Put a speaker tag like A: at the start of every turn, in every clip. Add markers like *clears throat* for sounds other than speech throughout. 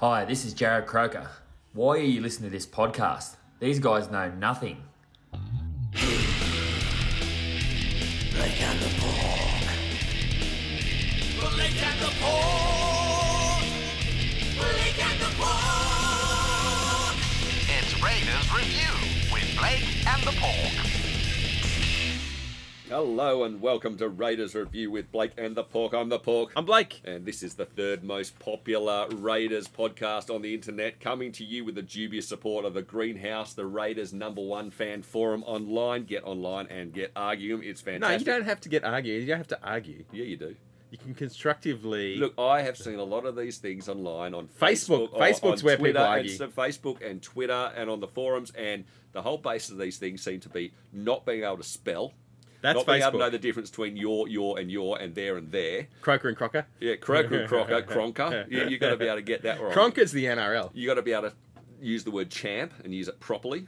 A: Hi, this is Jarrod Croker. Why are you listening to this podcast? These guys know nothing.
B: Blake and the Pork. Blake and the Pork. Blake and the Pork.
C: It's Raiders Review with Blake and the Pork.
D: Hello and welcome to Raiders Review with Blake and the Pork. I'm the Pork.
E: I'm Blake.
D: and this is the third most popular Raiders podcast on the internet, coming to you with the dubious support of the Greenhouse, the Raiders' number one fan forum online. Get online and get arguing. It's fantastic.
E: No, you don't have to get argue. You don't have to argue.
D: Yeah, you do.
E: You can constructively.
D: Look, I have seen a lot of these things online on
E: Facebook-
D: Facebook. or
E: Facebook's
D: on
E: where
D: Twitter,
E: people
D: and
E: argue.
D: so Facebook and Twitter and on the forums, and the whole basis of these things seem to be not being able to spell.
E: That's
D: not being able to know the difference between your, your, and your, and there and there.
E: Croker and Crocker.
D: Yeah, Croker and Crocker, *laughs* Cronker. Yeah, *laughs* you got to be able to get that right.
E: Cronker's the NRL.
D: You got to be able to use the word champ and use it properly,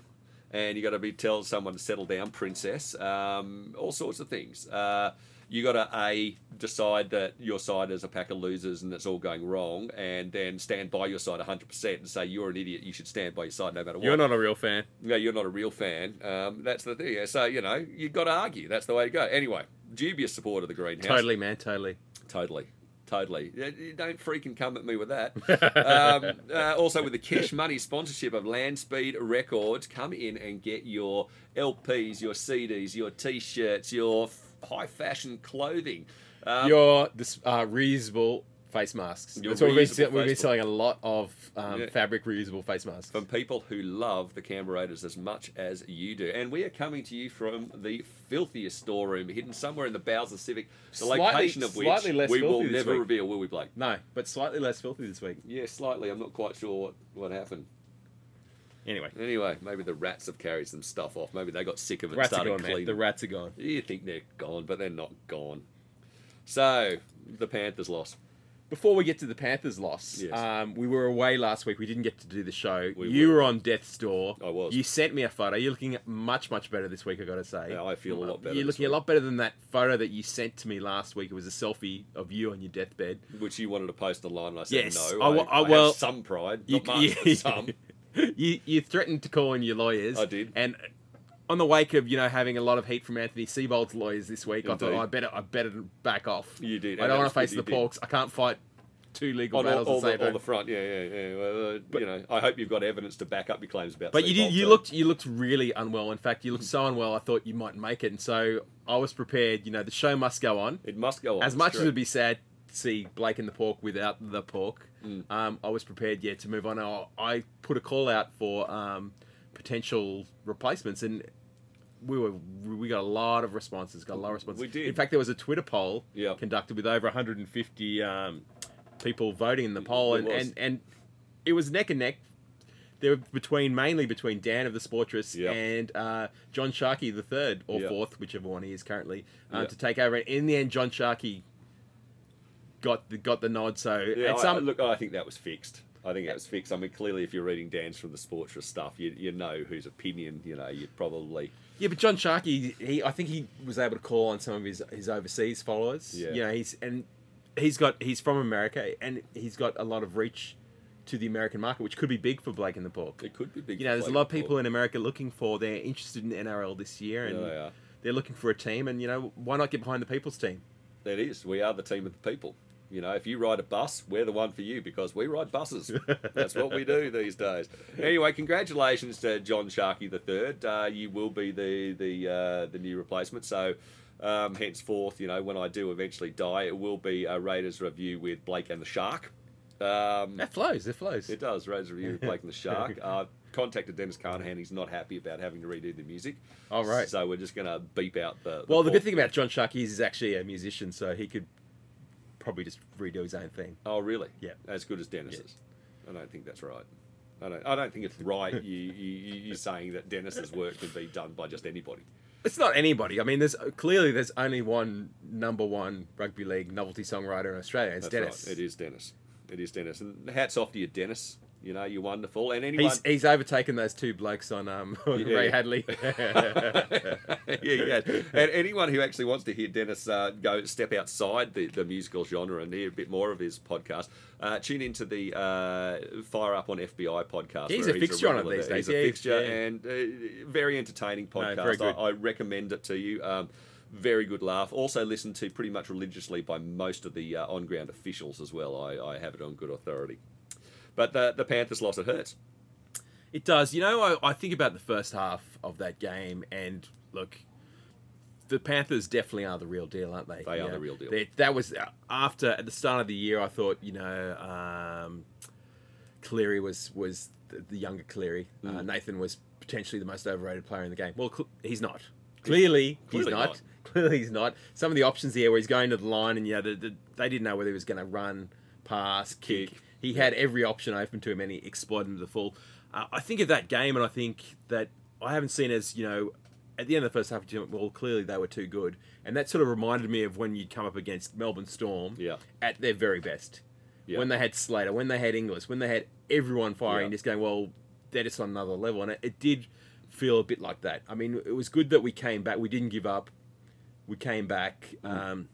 D: and you got to be tell someone to settle down, princess. Um, all sorts of things. Uh, you got to a decide that your side is a pack of losers and it's all going wrong, and then stand by your side 100 percent and say you're an idiot. You should stand by your side no matter what.
E: You're not a real fan.
D: No, you're not a real fan. Um, that's the thing. So you know you've got to argue. That's the way to go. Anyway, dubious support of the greenhouse.
E: Totally, man. Totally.
D: Totally. Totally. Don't freaking come at me with that. *laughs* um, uh, also, with the cash money sponsorship of Landspeed Records, come in and get your LPs, your CDs, your t shirts, your high fashion clothing. Um,
E: Your this uh, reusable face masks.
D: Your
E: That's what we've been, se- we've been selling a lot of um,
D: Yeah.
E: fabric reusable face masks.
D: from people who love the Canberra Raiders as much as you do. And we are coming to you from the filthiest storeroom hidden somewhere in the bowels of Civic, the
E: Slightly-
D: location of which we will never
E: week.
D: reveal, will we, Blake?
E: No, but slightly less filthy this week.
D: Yeah, slightly. I'm not quite sure what, what happened.
E: Anyway,
D: Anyway, maybe the rats have carried some stuff off. Maybe they got sick of it
E: rats
D: and
E: are
D: started
E: gone, man.
D: cleaning.
E: The rats are gone.
D: You think they're gone, but they're not gone. So, the Panthers lost.
E: Before we get to the Panthers loss,
D: Yes.
E: um, we were away last week. We didn't get to do the show.
D: We
E: you
D: were.
E: were on death's door.
D: I was.
E: You sent me a photo. You're looking much, much better this week. I got to say.
D: Yeah, I feel a lot better
E: You're
D: this
E: looking a lot better than that photo that you sent to me last week. It was a selfie of you on your deathbed.
D: Which you wanted to post online, and I said
E: Yes.
D: no.
E: I wa-
D: I,
E: I-
D: I
E: well,
D: have some pride,
E: You,
D: not much, *laughs* but some.
E: You, you threatened to call in your lawyers.
D: I did.
E: And on the wake of you know having a lot of heat from Anthony Seibold's lawyers this week, I thought oh, I better I better back off.
D: You did,
E: I don't want to face the porks. I can't fight two legal
D: On
E: battles
D: all
E: at the
D: all the front, yeah, yeah, yeah. Well, uh, you know, I hope you've got evidence to back up your claims about.
E: But you did, you looked you looked really unwell. In fact, you looked so unwell. I thought you might make it, and so I was prepared. You know, the show must go on.
D: It must go on.
E: As much as it'd be sad see Blake and the pork without the pork,
D: Mm.
E: um, I was prepared, yeah, to move on. I, I put a call out for um, potential replacements, and we were we got a lot of responses. Got a lot of responses.
D: We did.
E: In fact, there was a Twitter poll
D: Yeah.
E: conducted with over 150 um, people voting in the poll, and, and and it was neck and neck. They were between mainly between Dan of the Sportress
D: Yeah.
E: and uh, John Sharkey the third or
D: Yeah.
E: fourth, whichever one he is currently,
D: Yeah.
E: to take over. And in the end, John Sharkey got the got the nod. So
D: Yeah,
E: some
D: I, look, I think that was fixed. I think that was fixed. I mean, clearly, if you're reading Dan's from the Sportress stuff, you you know whose opinion you know you probably
E: yeah, but John Sharkey, he I think he was able to call on some of his his overseas followers.
D: Yeah.
E: you know, he's and he's got he's from America and he's got a lot of reach to the American market, which could be big for Blake and the Pork.
D: it could be big.
E: You know, there's a lot of people in America looking for. They're interested in NRL this year, and
D: Yeah, they are.
E: they're looking for a team. And you know, why not get behind the people's team?
D: That is, we are the team of the people. You know, if you ride a bus, we're the one for you because we ride buses. *laughs* That's what we do these days. Anyway, congratulations to John Sharkey the third. Uh, you will be the the uh, the new replacement. So. Um, henceforth, you know, when I do eventually die, it will be a Raiders review with Blake and the Shark. Um,
E: That flows. It flows.
D: It does. Raiders review with Blake and the *laughs* Shark. Uh, contacted Dennis Carnahan. He's not happy about having to redo the music.
E: All right.
D: So we're just going to beep out the.
E: well, the
D: pork.
E: good thing about John Sharkey is he's actually a musician, so he could probably just redo his own thing.
D: Oh, really?
E: Yeah.
D: As good as Dennis's.
E: Yeah.
D: I don't think that's right. I don't. I don't think it's right. *laughs* you you you saying that Dennis's work can be done by just anybody.
E: It's not anybody. I mean, there's clearly there's only one number one rugby league novelty songwriter in Australia. It's
D: That's
E: Dennis.
D: right. It is Dennis. It is Dennis. And hats off to you, Dennis. You know, you're wonderful. And anyone,
E: He's he's overtaken those two blokes on um *laughs* Ray Hadley. *laughs* *laughs*
D: yeah, yeah. And anyone who actually wants to hear Dennis uh, go step outside the, the musical genre and hear a bit more of his podcast, uh, tune into the uh, Fire Up on FBI podcast.
E: He's a fixture on it these days,
D: He's a
E: yeah,
D: fixture
E: yeah.
D: and uh, very entertaining podcast.
E: very.
D: I, I recommend it to you. Um, very good laugh. Also listened to pretty much religiously by most of the uh, on-ground officials as well. I, I have it on good authority. But the the Panthers loss it hurts.
E: It does. You know, I, I think about the first half of that game, and look, the Panthers definitely are the real deal, aren't they?
D: They
E: You
D: are
E: know,
D: the real deal.
E: they- that was uh, after at the start of the year. I thought, you know, um, Cleary was was the, younger Cleary.
D: Mm.
E: Uh, Nathan was potentially the most overrated player in the game. Well, cl- he's not. Clearly, he's not.
D: not. *laughs*
E: Clearly, he's not. Some of the options here, where he's going to the line, and yeah, the, the, they didn't know whether he was going to run, pass, kick.
D: Kick.
E: He had every option open to him, and he exploited them to the full. Uh, I think of that game, and I think that I haven't seen as you know, at the end of the first half, well, clearly they were too good, and that sort of reminded me of when you'd come up against Melbourne Storm
D: Yeah.
E: at their very best,
D: Yeah.
E: when they had Slater, when they had Inglis, when they had everyone firing,
D: Yeah.
E: just going, well, they're just on another level, and it, it did feel a bit like that. I mean, it was good that we came back, we didn't give up, we came back,
D: Mm.
E: um,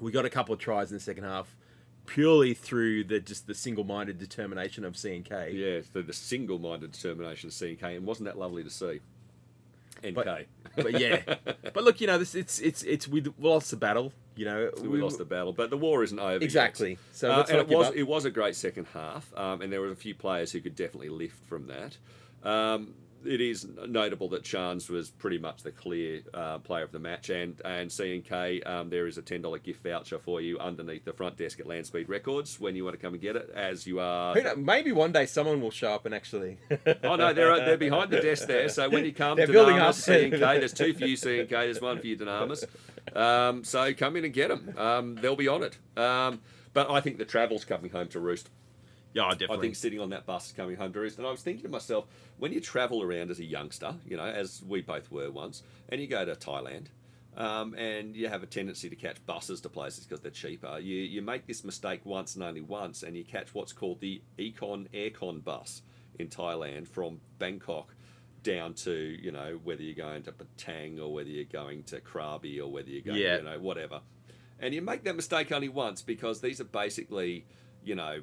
E: we got a couple of tries in the second half. Purely through the just the single-minded determination of C and K.
D: Yeah, the, the single-minded determination of CNK, and wasn't that lovely to see? NK.
E: But- but *laughs* yeah, but look, you know, this it's it's it's we lost the battle. You know,
D: we, lost the battle, but the war isn't over. yet.
E: exactly. So
D: Uh, and it was
E: up.
D: it was a great second half, um, and there were a few players who could definitely lift from that. Um, it is notable that Charnze was pretty much the clear uh, player of the match, and and CNK, um, there is a ten dollar gift voucher for you underneath the front desk at Landspeed Records when you want to come and get it. As you are,
E: Maybe one day someone will show up and actually. *laughs*
D: oh no, they're they're behind the desk there. So when you come
E: They're
D: to
E: building up.
D: CNK, there's two for you CNK, there's one for you Dunamis. Um, so come in and get them. Um, they'll be on it. Um, but I think the travel's coming home to roost.
E: Yeah,
D: I think sitting on that bus coming home to roost. And I was thinking to myself, when you travel around as a youngster, you know, as we both were once, and you go to Thailand, um, and you have a tendency to catch buses to places because they're cheaper. You you make this mistake once and only once, and you catch what's called the Econ Aircon bus in Thailand from Bangkok down to you know whether you're going to Patong or whether you're going to Krabi or whether you're going
E: Yeah.
D: you know whatever, and you make that mistake only once because these are basically you know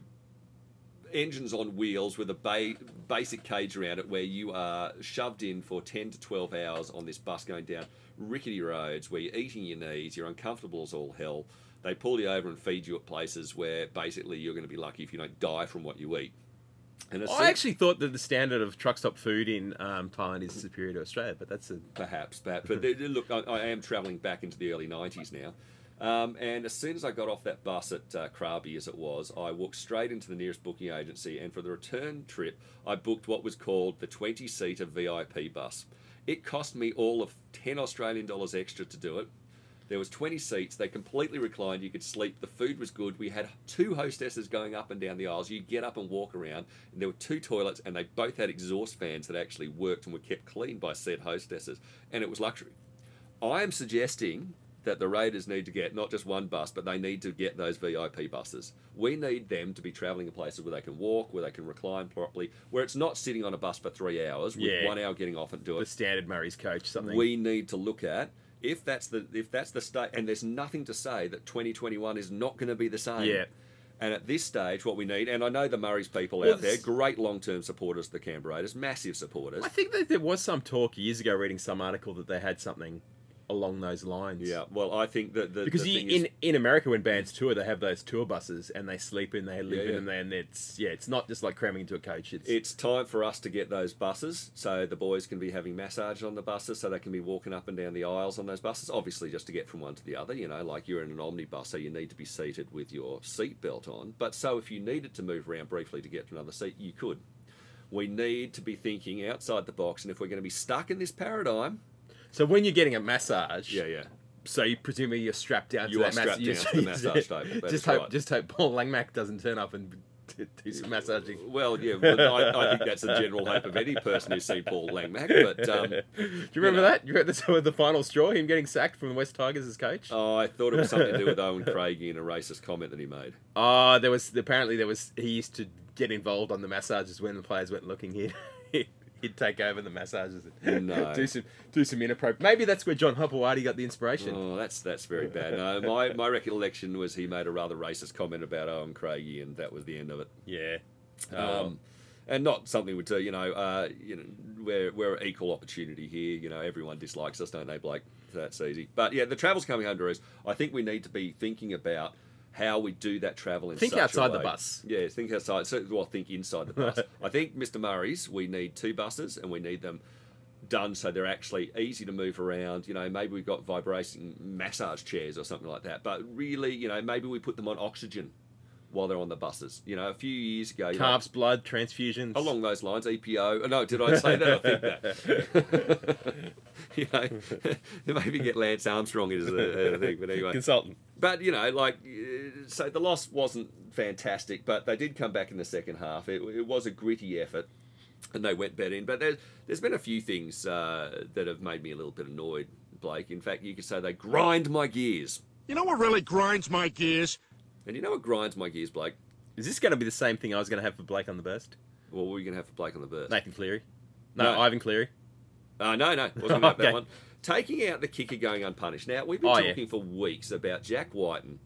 D: engines on wheels with a ba- basic cage around it where you are shoved in for 10 to 12 hours on this bus going down rickety roads where you're eating your knees, you're uncomfortable as all hell. They pull you over and feed you at places where basically you're going to be lucky if you don't die from what you eat. And
E: I actually thought that the standard of truck stop food in um, Thailand is superior to Australia, but that's a
D: Perhaps, perhaps. But look, I, I am travelling back into the early 90s now. Um, and as soon as I got off that bus at uh, Krabi, as it was, I walked straight into the nearest booking agency. And for the return trip, I booked what was called the 20 seater VIP bus. It cost me all of 10 Australian dollars extra to do it. There was 20 seats. They completely reclined. You could sleep. The food was good. We had two hostesses going up and down the aisles. You get up and walk around. And there were two toilets, and they both had exhaust fans that actually worked and were kept clean by said hostesses. And it was luxury. I am suggesting that the Raiders need to get not just one bus, but they need to get those VIP buses. We need them to be travelling in places where they can walk, where they can recline properly, where it's not sitting on a bus for three hours with
E: Yeah.
D: one hour getting off and do
E: the standard Murray's coach something.
D: we need to look at if that's the if that's the state and there's nothing to say that 2021 is not going to be the same
E: Yeah.
D: and at this stage what we need and i know the murray's people
E: Well,
D: out there great long-term supporters of the canberra Raiders, massive supporters
E: I think that there was some talk years ago, reading some article that they had something along those lines.
D: yeah well i think that the,
E: Because
D: the
E: you, in
D: is,
E: in America, when bands tour, they have those tour buses and they sleep in, they live
D: Yeah,
E: in
D: yeah.
E: them, and it's yeah, it's not just like cramming into a coach. It's,
D: it's time for us to get those buses so the boys can be having massage on the buses so they can be walking up and down the aisles on those buses obviously just to get from one to the other you know like you're in an omnibus so you need to be seated with your seat belt on but so if you needed to move around briefly to get to another seat you could we need to be thinking outside the box and if we're going to be stuck in this paradigm
E: so when you're getting a massage,
D: yeah yeah
E: So you presumably you're strapped down.
D: You
E: to
D: are
E: that mass-
D: strapped down to *laughs* the massage table, that
E: just
D: is
E: hope,
D: right.
E: just hope Paul Langmack doesn't turn up and *laughs* do do some massaging.
D: well yeah well, I, I think that's the general hope of any person who's seen paul langmack but *laughs* um,
E: Do you remember that? You remember the, the final straw, him getting sacked from the West Tigers as coach?
D: oh, i thought it was something to do with owen craigie and a racist comment that he made
E: Oh, there was apparently there was he used to get involved on the massages when the players weren't looking. He'd, *laughs* he'd take over the massages. And
D: No. *laughs*
E: do some do some inappropriate. Maybe that's where John Hopoate got the inspiration.
D: Oh, that's that's very *laughs* bad. No, my my recollection was he made a rather racist comment about Owen Craigie, and that was the end of it.
E: Yeah.
D: Um, and not something we do. You know, uh, you know, we're we're equal opportunity here. You know, everyone dislikes us, don't they, Blake? That's easy. But yeah, the travel's coming home to us. I think we need to be thinking about how we do that travel in
E: Think outside the bus.
D: Yeah, think outside. So, well, think inside the bus. *laughs* I think Mr. Murray's. We need two buses, and we need them done so they're actually easy to move around. You know, maybe we've got vibrating massage chairs or something like that. But really, you know, maybe we put them on oxygen while they're on the buses. You know, a few years ago, know,
E: blood, transfusions.
D: along those lines, EPO. oh, No, did I say that? I think that. *laughs* *laughs* you know, maybe get Lance Armstrong as a, a thing, but anyway.
E: consultant.
D: But you know, like, uh, so the loss wasn't fantastic, but they did come back in the second half. It, it was a gritty effort, and they went bet in. But there's there's been a few things uh, that have made me a little bit annoyed, Blake. In fact, you could say they grind my gears.
F: You know what really grinds my gears?
D: And you know what grinds my gears, Blake?
E: Is this going to be the same thing I was going to have for Blake on the burst?
D: Well, what were you going to have for Blake on the burst?
E: Nathan Cleary. No,
D: No.
E: Ivan Cleary.
D: Uh, no, no, wasn't *laughs* about
E: Okay.
D: that one. Taking out the kicker going unpunished. Now we've been
E: Oh, yeah.
D: talking for weeks about Jack Wighton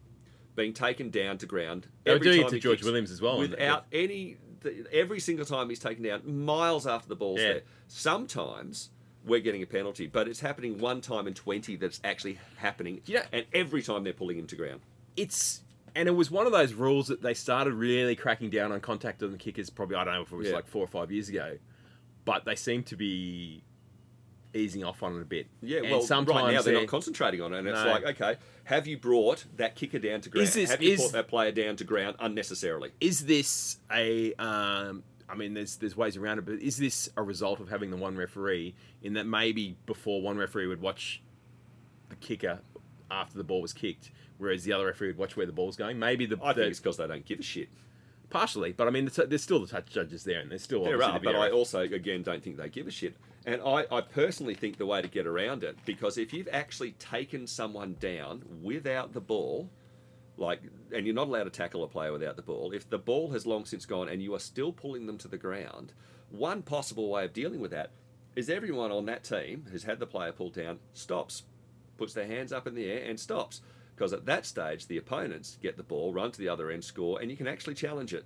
D: being taken down to ground.
E: They were doing it to George Williams as well,
D: without any. The, every single time he's taken down, miles after the ball's
E: Yeah.
D: there. Sometimes we're getting a penalty, but it's happening one time in twenty that's actually happening,
E: Yeah.
D: and every time they're pulling him to ground.
E: It's and it was one of those rules that they started really cracking down on contact on the kickers. Probably I don't know if it was
D: Yeah.
E: like four or five years ago, but they seem to be easing off on it a bit.
D: Yeah,
E: And
D: well,
E: sometimes
D: right now they're
E: they're-
D: not concentrating on it, and it's
E: No.
D: like, okay, have you brought that kicker down to ground?
E: Is this-
D: have you
E: is-
D: brought that player down to ground unnecessarily?
E: is this a um, I mean there's there's ways around it but is this a result of having the one referee in that maybe before one referee would watch the kicker after the ball was kicked whereas the other referee would watch where the ball's going maybe the,
D: I
E: the
D: think it's because they don't give a shit.
E: partially but I mean there's, there's still the touch judges there and there's still
D: There are,
E: the
D: but I also, again, don't think they give a shit. And I, I personally think the way to get around it, because if you've actually taken someone down without the ball, like, and you're not allowed to tackle a player without the ball, if the ball has long since gone and you are still pulling them to the ground, one possible way of dealing with that is everyone on that team who's had the player pulled down stops, puts their hands up in the air and stops. Because at that stage, the opponents get the ball, run to the other end, score, and you can actually challenge it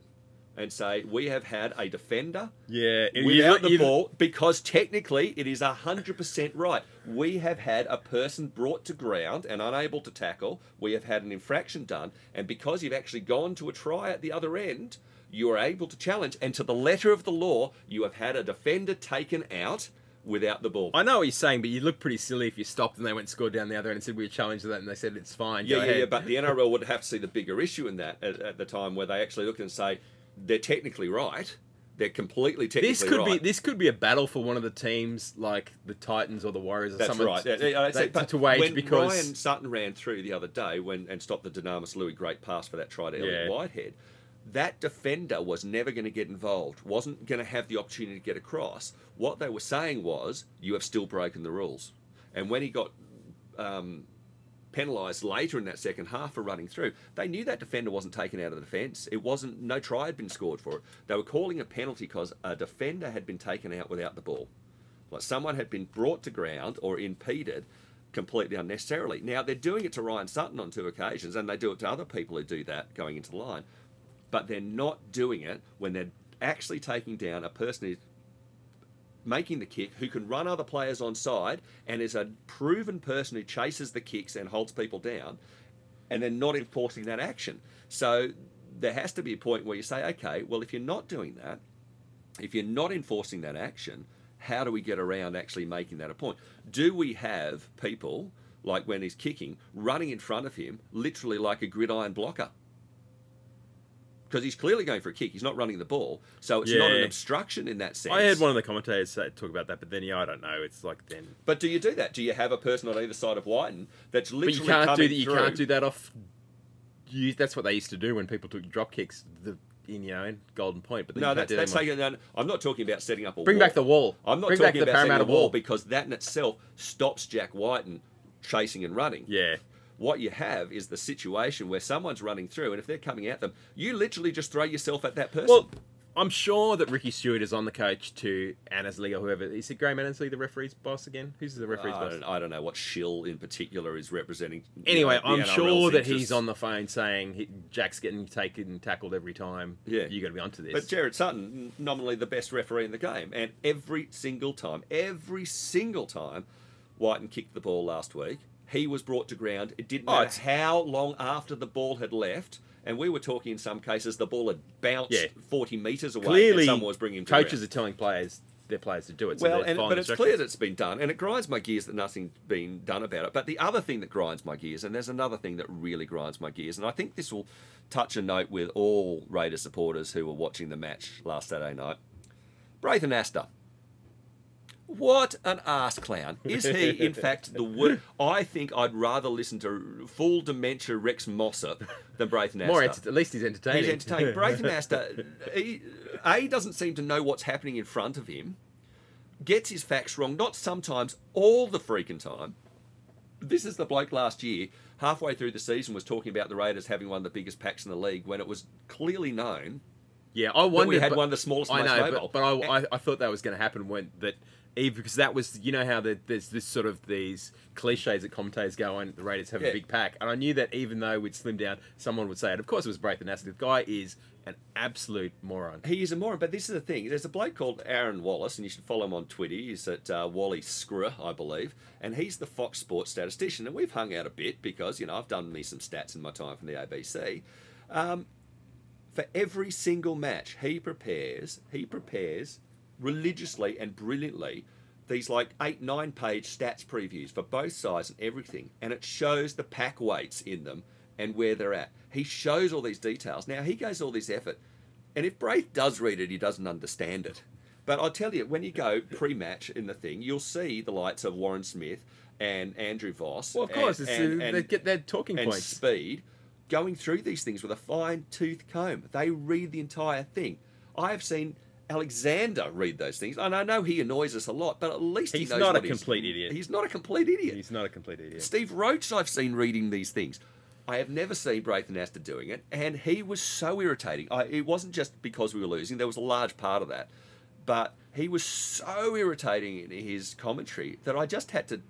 D: and say, We have had a defender
E: yeah
D: without the ball because technically it is 100% right. We have had a person brought to ground and unable to tackle. We have had an infraction done. And because you've actually gone to a try at the other end, you are able to challenge. And to the letter of the law, you have had a defender taken out without the ball.
E: I know what you're saying but you look pretty silly if you stopped and they went and scored down the other end and said we were challenged to that and they said it's fine
D: Yeah,
E: go
D: yeah,
E: ahead.
D: yeah, but the NRL would have to see the bigger issue in that at, at the time where they actually look and say, they're technically right. They're completely technically
E: this could
D: right.
E: be this could be a battle for one of the teams like the Titans or the Warriors or
D: That's
E: something
D: right.
E: to,
D: Yeah, that's
E: to-
D: it. But
E: to wage
D: when
E: because
D: Ryan Sutton ran through the other day when and stopped the Dunamis Lui great pass for that try to Elliott
E: Yeah.
D: Whitehead, that defender was never going to get involved. wasn't going to have the opportunity to get across. What they were saying was, "You have still broken the rules." And when he got um, penalised later in that second half for running through. They knew that defender wasn't taken out of the defence. It wasn't no try had been scored for it. They were calling a penalty because a defender had been taken out without the ball, like someone had been brought to ground or impeded completely unnecessarily. Now they're doing it to Ryan Sutton on two occasions, and they do it to other people who do that going into the line, but they're not doing it when they're actually taking down a person who's making the kick, who can run other players on side, and is a proven person who chases the kicks and holds people down, and then not enforcing that action. So there has to be a point where you say, okay, well, if you're not doing that, if you're not enforcing that action, how do we get around actually making that a point? Do we have people, like when he's kicking, running in front of him, literally like a gridiron blocker? Because he's clearly going for a kick. He's not running the ball. So it's not an obstruction in that sense.
E: I had one of the commentators say, talk about that, but then yeah, I don't know. It's like then,
D: But do you do that? Do you have a person on either side of Wighton that's literally?
E: but you can't do that. You
D: through?
E: can't do that off. You, that's what they used to do when people took drop kicks. The in you know Golden Point, but
D: No, that's,
E: do that
D: that's taking. no, I'm not talking about setting up a
E: Bring
D: wall.
E: back the wall.
D: I'm not
E: Bring
D: talking
E: the
D: about setting a wall,
E: wall.
D: because that in itself stops Jack Wighton chasing and running.
E: Yeah,
D: What you have is the situation where someone's running through, and if they're coming at them, you literally just throw yourself at that person.
E: Well, I'm sure that Ricky Stuart is on the coach to Annesley or whoever. Is it Graham Annesley, the referee's boss again? Who's the referee's uh,
D: I
E: boss?
D: don't, I don't know what shill in particular is representing. you
E: Anyway,
D: know,
E: I'm
D: NRL's
E: sure that he's on the phone saying he, Jack's getting taken and tackled every time.
D: Yeah.
E: you got to be onto this.
D: But Jared Sutton, nominally the best referee in the game, and every single time, every single time, Wighton kicked the ball last week, he was brought to ground. It didn't
E: Oh,
D: matter
E: it's-
D: how long after the ball had left, and we were talking in some cases the ball had bounced
E: Yeah.
D: 40 metres away,
E: Clearly,
D: and someone was bringing him to
E: coaches are telling players their players to do it. So
D: Well, and, but it's clear that it's been done, and it grinds my gears that nothing's been done about it. But the other thing that grinds my gears, and there's another thing that really grinds my gears, and I think this will touch a note with all Raiders supporters who were watching the match last Saturday night. Braith Anasta. What an ass clown. Is he, in *laughs* fact, the worst? I think I'd rather listen to full dementia Rex Mossop than Braith Anasta.
E: More enter- at least he's entertaining.
D: He's entertaining. *laughs* Braith Anasta, he, A, doesn't seem to know what's happening in front of him, gets his facts wrong, not sometimes, all the freaking time. This is the bloke last year, halfway through the season, was talking about the Raiders having one of the biggest packs in the league when it was clearly known.
E: Yeah, I wondered.
D: had
E: but-
D: one of the smallest
E: I
D: most
E: know, but, but I, I, I thought that was going to happen when that. Eve, because that was, you know how the, there's this sort of these cliches that commentators go on. The Raiders have
D: Yeah.
E: a big pack, and I knew that even though we'd slim down, someone would say it. Of course, it was Braith Anasta. The guy is an absolute moron.
D: He is a moron, but this is the thing. There's a bloke called Aaron Wallace, and you should follow him on Twitter. He's at uh, Wally Screwer, I believe, and he's the Fox Sports statistician. And we've hung out a bit because you know I've done me some stats in my time from the ABC. Um, for every single match, he prepares. He prepares religiously and brilliantly these like eight nine page stats previews for both sides and everything and it shows the pack weights in them and where they're at he shows all these details now he goes all this effort and if Braith does read it he doesn't understand it but I'll tell you when you go pre-match in the thing you'll see the lights of Warren Smith and Andrew Voss
E: Well, of course,
D: and-
E: uh,
D: and-
E: they get their talking
D: and
E: points.
D: speed going through these things with a fine tooth comb. They read the entire thing. I have seen Alexander read those things, and I know he annoys us a lot, but at least
E: He's
D: he knows
E: not a
D: what he's-
E: complete idiot.
D: He's not a complete idiot.
E: He's not a complete idiot.
D: Steve Roach, I've seen reading these things. I have never seen Braith Anasta doing it, and he was so irritating. I, it wasn't just because we were losing; there was a large part of that, but he was so irritating in his commentary that I just had to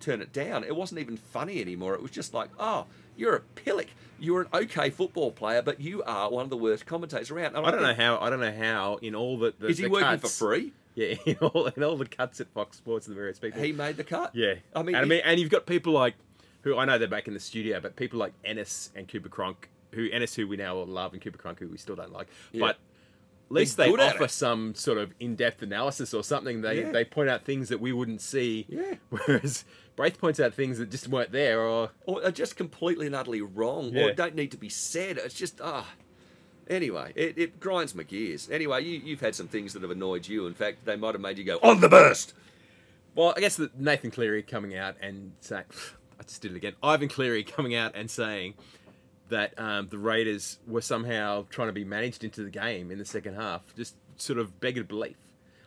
D: turn it down. It wasn't even funny anymore. It was just like, oh, you're a pillock. You're an okay football player, but you are one of the worst commentators around. And
E: I don't know how. I don't know how. In all the, the
D: Is he
E: the
D: working
E: cuts,
D: for free?
E: Yeah, *laughs* in all, in all the cuts at Fox Sports and the various people.
D: He made the cut.
E: Yeah,
D: I mean,
E: and I mean, and you've got people like who I know they're back in the studio, but people like Ennis and Cooper Cronk, who Ennis, who we now love, and Cooper Cronk, who we still don't like,
D: Yeah.
E: but at least they offer some sort of in-depth analysis or something. They
D: Yeah.
E: they point out things that we wouldn't see.
D: Yeah. *laughs*
E: Whereas Braith points out things that just weren't there, or
D: or are just completely and utterly wrong,
E: Yeah.
D: or don't need to be said. It's just ah. Anyway, it, it grinds my gears. Anyway, you, you've had some things that have annoyed you. In fact, they might have made you go on the burst.
E: Well, I guess that Nathan Cleary coming out and saying, *sighs* I just did it again. Ivan Cleary coming out and saying that um, the Raiders were somehow trying to be managed into the game in the second half, just sort of begged belief.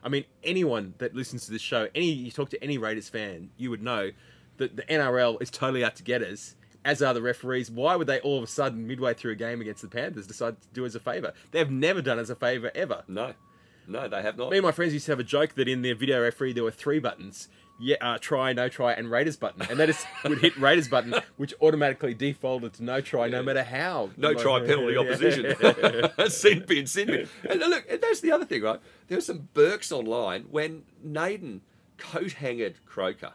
E: I mean, anyone that listens to this show, any you talk to any Raiders fan, you would know that the NRL is totally out to get us. As are the referees. Why would they all of a sudden, midway through a game against the Panthers, decide to do us a favour? They've never done us a favour ever.
D: No, no, they have not.
E: Me and my friends used to have a joke that in the video referee there were three buttons. Yeah, uh, try, no try, and Raiders button, and that is would hit Raiders button, *laughs* which automatically defaulted to no try, no matter how.
D: no try penalty opposition. sin bin, sin bin. And look, and that's the other thing, right? There were some Burks online when Naden coat hangered Croker,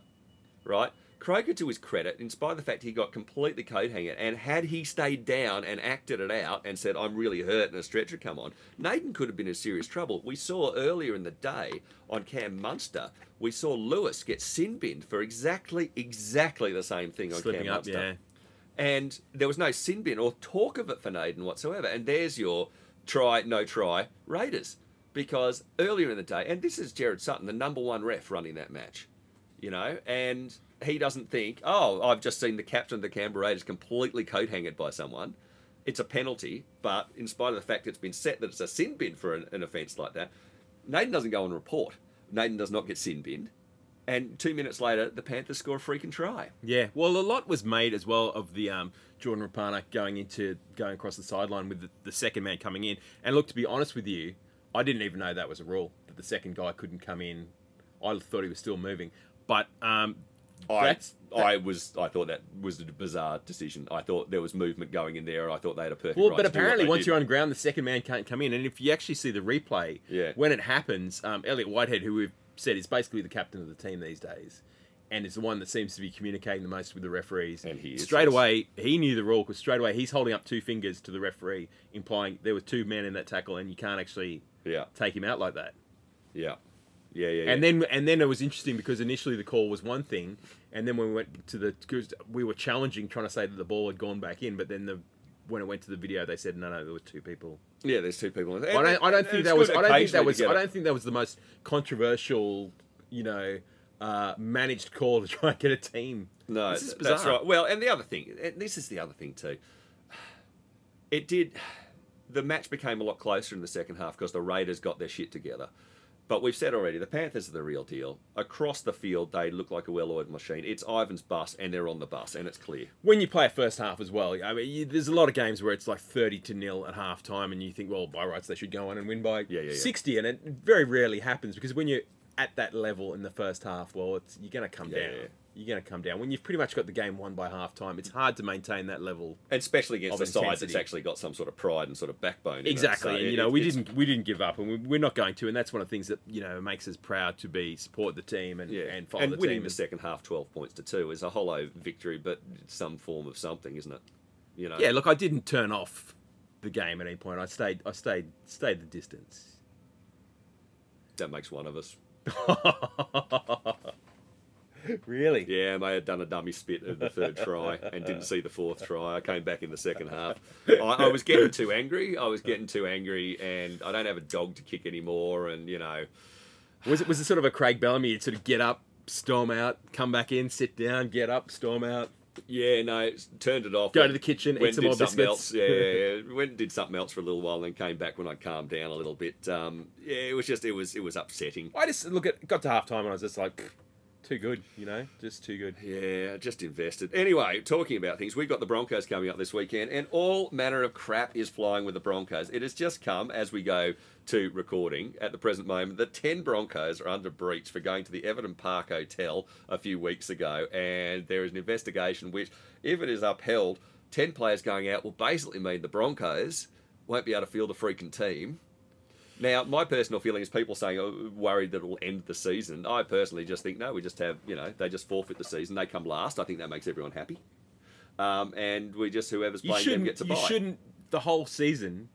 D: right? Croker, to his credit, in spite of the fact he got completely coat hangered, and had he stayed down and acted it out and said, I'm really hurt and a stretcher come on, Naden could have been in serious trouble. We saw earlier in the day on Cam Munster, we saw Lewis get sin binned for exactly, exactly the same thing on
E: Slipping
D: Cam
E: up,
D: Munster
E: yeah.
D: and there was no sin bin or talk of it for Naden whatsoever. And there's your try, no try Raiders. Because earlier in the day, and this is Jared Sutton, the number one ref running that match, you know, and he doesn't think, oh, I've just seen the captain of the Canberra Raiders completely coat hanged by someone. It's a penalty, but in spite of the fact it's been set that it's a sin bin for an, an offence like that, Naden doesn't go and report. Naden does not get sin binned. And two minutes later, the Panthers score a freaking try.
E: Yeah, well, a lot was made as well of the um, Jordan Rapana going into going across the sideline with the, the second man coming in. And look, to be honest with you, I didn't even know that was a rule that the second guy couldn't come in. I thought he was still moving, but um,
D: I,
E: that's
D: I was I thought that was a bizarre decision. I thought there was movement going in there. And I thought they had a perfect.
E: Well,
D: right
E: but apparently, once
D: did.
E: you're on ground, the second man can't come in. And if you actually see the replay,
D: Yeah.
E: when it happens, um, Elliott Whitehead, who we've said is basically the captain of the team these days, and is the one that seems to be communicating the most with the referees.
D: And he is,
E: straight
D: yes.
E: away, he knew the rule because straight away he's holding up two fingers to the referee, implying there were two men in that tackle, and you can't actually
D: yeah,
E: take him out like that.
D: yeah, yeah, yeah.
E: And
D: yeah.
E: then and then it was interesting because initially the call was one thing, and then when we went to the we were challenging, trying to say that the ball had gone back in, but then the when it went to the video, they said no, no, there were two people.
D: yeah, there's two people. There.
E: I don't, I don't think that was. I don't think that was. I don't think that was the most controversial, you know, uh, managed call to try and get a team.
D: No, that's right. Well, and the other thing, and this is the other thing too. It did. The match became a lot closer in the second half because the Raiders got their shit together. But we've said already, the Panthers are the real deal. Across the field, they look like a well-oiled machine. It's Ivan's bus, and they're on the bus, and it's clear.
E: When you play a first half as well, I mean, you, there's a lot of games where it's like thirty to nil at half time, and you think, well, by rights they should go on and win by
D: Yeah, yeah, yeah.
E: sixty, and it very rarely happens because when you're at that level in the first half, well, it's, you're going to come down. You're going to come down when you've pretty much got the game won by half time. It's hard to maintain that level
D: And especially against the side that's actually got some sort of pride and sort of backbone. in.
E: Exactly,
D: So
E: and
D: it-
E: you know we didn't we didn't give up, and we, we're not going to, and that's one of the things that you know makes us proud to be support the team and
D: Yeah,
E: and follow
D: and
E: the
D: winning
E: team.
D: the second half, twelve points to two, is a hollow victory, but some form of something, isn't it? You know.
E: yeah, look, I didn't turn off the game at any point. I stayed I stayed stayed the distance.
D: that makes one of us. *laughs* *laughs*
E: really?
D: Yeah, I may have done a dummy spit at the third try and didn't see the fourth try. I came back in the second half. I, I was getting too angry. I was getting too angry, and I don't have a dog to kick anymore. And you know,
E: Was it was it sort of a Craig Bellamy? You'd sort of get up, storm out, come back in, sit down, get up, storm out.
D: yeah, no, turned it off.
E: Go to the kitchen, eat some more biscuits.
D: Else. Yeah, yeah, *laughs* yeah. Went and did something else for a little while, and then came back when I calmed down a little bit. Um, yeah, it was just it was it was upsetting.
E: I just look at got to half time and I was just like, "Pfft, too good, you know, just too good.
D: Yeah, just invested. Anyway, talking about things, we've got the Broncos coming up this weekend, and all manner of crap is flying with the Broncos. It has just come as we go to recording at the present moment The 10 Broncos are under breach for going to the Everton Park Hotel a few weeks ago, and there is an investigation which, if it is upheld, 10 players going out will basically mean the Broncos won't be able to field a freaking team. Now, my personal feeling is people saying, oh, worried that it will end the season. I personally just think, no, we just have, you know, they just forfeit the season. They come last. I think that makes everyone happy. Um, and we just, whoever's playing them gets a
E: You shouldn't. The whole season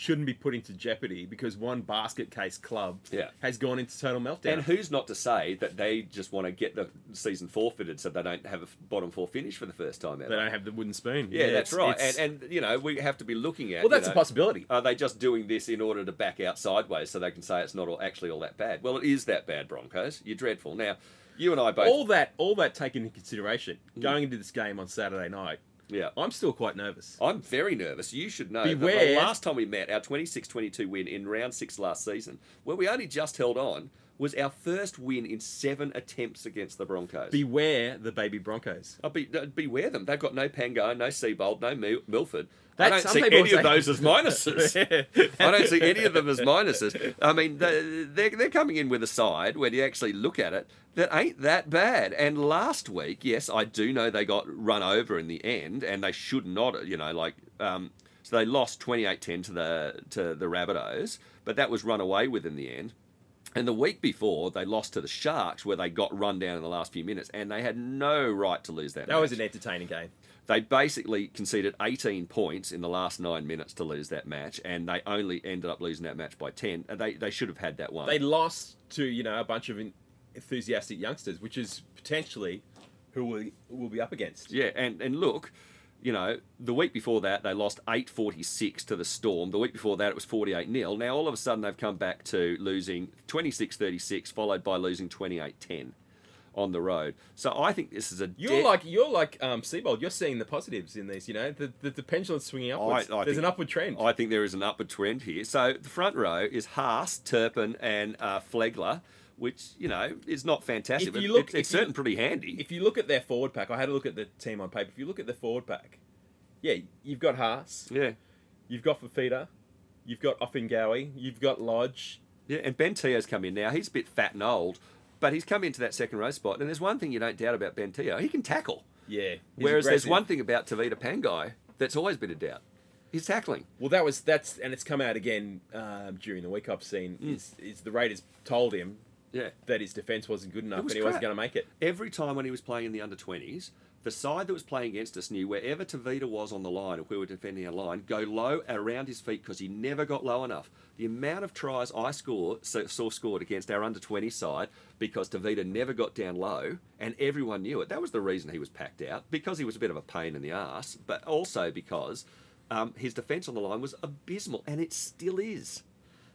E: shouldn't be put into jeopardy because one basket case club
D: Yeah.
E: has gone into total meltdown.
D: And who's not to say that they just want to get the season forfeited so they don't have a bottom four finish for the first time ever?
E: they don't have the wooden spoon.
D: yeah, that's
E: it's-
D: right. And, and, you know, we have to be looking at.
E: well, that's
D: you
E: a possibility.
D: Are they just doing this in order to back out sideways so they can say it's not all, actually all that bad? Well, it is that bad, Broncos. You're dreadful. Now, you and I both.
E: all that, all that taken into consideration, mm. going into this game on Saturday night,
D: yeah.
E: I'm still quite nervous.
D: I'm very nervous. You should know. that
E: Beware.
D: The last time we met, our 26 22 win in round six last season, where we only just held on, was our first win in seven attempts against the Broncos.
E: Beware the baby Broncos.
D: Oh, be, uh, beware them. They've got no Pango, no Seibold, no Mil- Milford. I don't see any of those as minuses. *laughs* I don't see any of them as minuses. I mean, they- they're, they're coming in with a side, when you actually look at it, that ain't that bad. And last week, yes, I do know they got run over in the end, and they should not, you know, like. Um, so they lost 28-10 to the to the Rabbitohs, but that was run away with in the end. And the week before, they lost to the Sharks, where they got run down in the last few minutes, and they had no right to lose that.
E: That was an entertaining game.
D: They basically conceded 18 points in the last nine minutes to lose that match, and they only ended up losing that match by 10. They, they should have had that one.
E: They lost to you know a bunch of enthusiastic youngsters, which is potentially who we will be up against.
D: yeah, and, and look, you know, the week before that, they lost 846 to the Storm. The week before that, it was 48 0. Now, all of a sudden, they've come back to losing 26 36, followed by losing 28 10 on the road. So I think this is a.
E: You're
D: de-
E: like you're like um, Seibold. You're seeing the positives in these. You know, the the, the pendulum's swinging upwards.
D: I- I
E: There's
D: think-
E: an upward trend.
D: I think there is an upward trend here. So the front row is Haas, Turpin, and uh, Flegler, which you know is not fantastic.
E: If
D: but
E: you look-
D: it's, it's certainly pretty handy.
E: if you look at their forward pack, I had a look at the team on paper. If you look at their forward pack, yeah, you've got Haas,
D: yeah,
E: you've got Fifita, You've got Ofahengaue. You've got Lodge.
D: Yeah, and Ben Te'o's come in now. He's a bit fat and old, but he's come into that second row spot. And there's one thing you don't doubt about Ben Te'o: he can tackle.
E: Yeah.
D: Whereas there's one thing about Tevita Pangai that's always been a doubt: he's tackling.
E: Well, that was that's and it's come out again um, during the week I've seen.
D: Mm.
E: Is, is the Raiders told him
D: Yeah.
E: that his defense wasn't good enough
D: was
E: and he wasn't going to make it.
D: Every time when he was playing in the under 20s, the side that was playing against us knew wherever Tevita was on the line, if we were defending our line, go low around his feet because he never got low enough. The amount of tries I scored, saw scored against our under 20 side because Tevita never got down low and everyone knew it. That was the reason he was packed out because he was a bit of a pain in the ass, but also because um, his defence on the line was abysmal and it still is.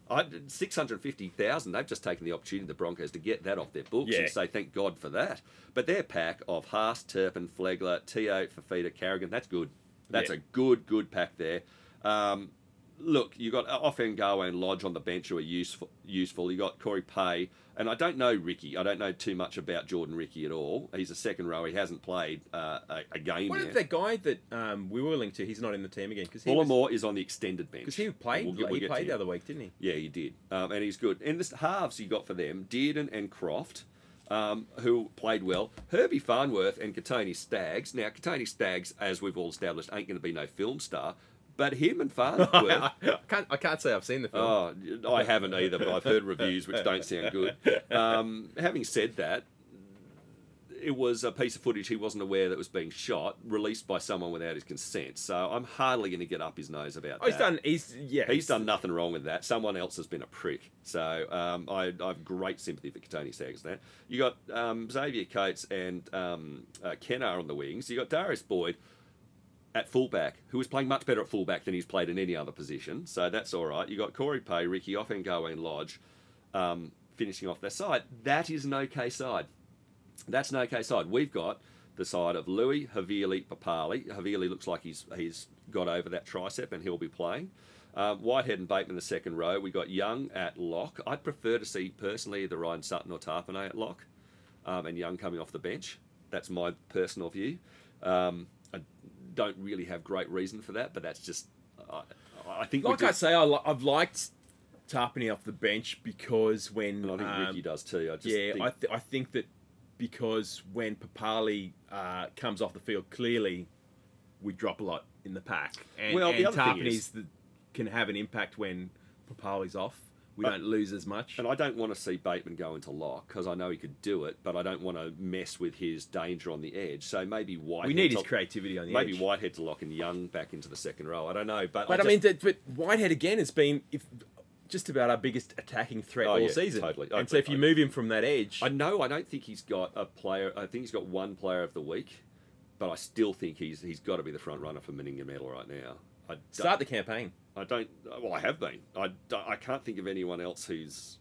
D: I, 650,000, they've just taken the opportunity, the Broncos, to get that off their books
E: Yeah.
D: and say thank God for that. But their pack of Haas, Turpin, Flegler, Te'o, Fifita, Carrigan, that's good. That's
E: Yeah.
D: a good, good pack there. Um, look, you got Ofahengaue and Lodge on the bench who are useful. Useful. You got Cory Paix, and I don't know Riki. I don't know too much about Jordan Riki at all. He's a second row. He hasn't played uh, a, a game
E: What
D: yet.
E: that guy that um, we were linked to? He's not in the team again because
D: Bullemor is on the extended bench.
E: because he played.
D: We'll we'll
E: he played the other week, didn't he?
D: Yeah, he did, um, and he's good. And the halves you got for them, Dearden and Croft, um, who played well. Herbie Farnworth and Kotoni Staggs. Now, Kotoni Staggs, as we've all established, ain't going to be no film star, but him and *laughs* Farnworth.
E: I can't. I can't say I've seen the film.
D: Oh, I haven't either, but I've heard reviews which don't sound good. Um, having said that, it was a piece of footage he wasn't aware that was being shot, released by someone without his consent. So I'm hardly going to get up his nose about
E: oh, he's done. He's yeah.
D: He's done nothing wrong with that. Someone else has been a prick. So um, I, I have great sympathy for Staggs there. You got um, Xavier Coates and um, uh, on the wings. You got Darius Boyd at fullback, who was playing much better at fullback than he's played in any other position. So that's all right. You got Cory Paix, Riki Ofahengaue, and Lodge um, finishing off their side. That is an okay side. That's an okay side. We've got the side of Lui, Havili, Papalii. Havili looks like he's he's got over that tricep and he'll be playing. Um, Whitehead and Bateman in the second row. We got Young at lock. I'd prefer to see personally either Ryan Sutton or Tapine at lock, um, and Young coming off the bench. That's my personal view. Um, don't really have great reason for that, but that's just. I, I think
E: like I say, I li- I've liked Tapine off the bench because when
D: and I think
E: um,
D: Ricky does too. I just
E: yeah,
D: think,
E: I, th- I think that because when Papalii uh, comes off the field, clearly we drop a lot in the pack. And,
D: Well, the
E: and
D: other thing is-
E: the, can have an impact when Papalii's off. We don't lose as much.
D: And I don't want to see Bateman go into lock because I know he could do it, but I don't want to mess with his danger on the edge. So maybe Whitehead.
E: we need his
D: to,
E: creativity on the
D: Maybe
E: edge.
D: Whitehead to lock and Young back into the second row. I don't know, but
E: But I,
D: just-
E: mean, that, but Whitehead again has been if, just about our biggest attacking threat
D: Oh,
E: all
D: yeah,
E: season.
D: totally. I
E: And so if you move him from that edge,
D: I know I don't think he's got a player. I think he's got one player of the week, but I still think he's he's got to be the front runner for Meninga medal right now. I
E: start the campaign.
D: I don't. Well, I have been. I, I can't think of anyone else who's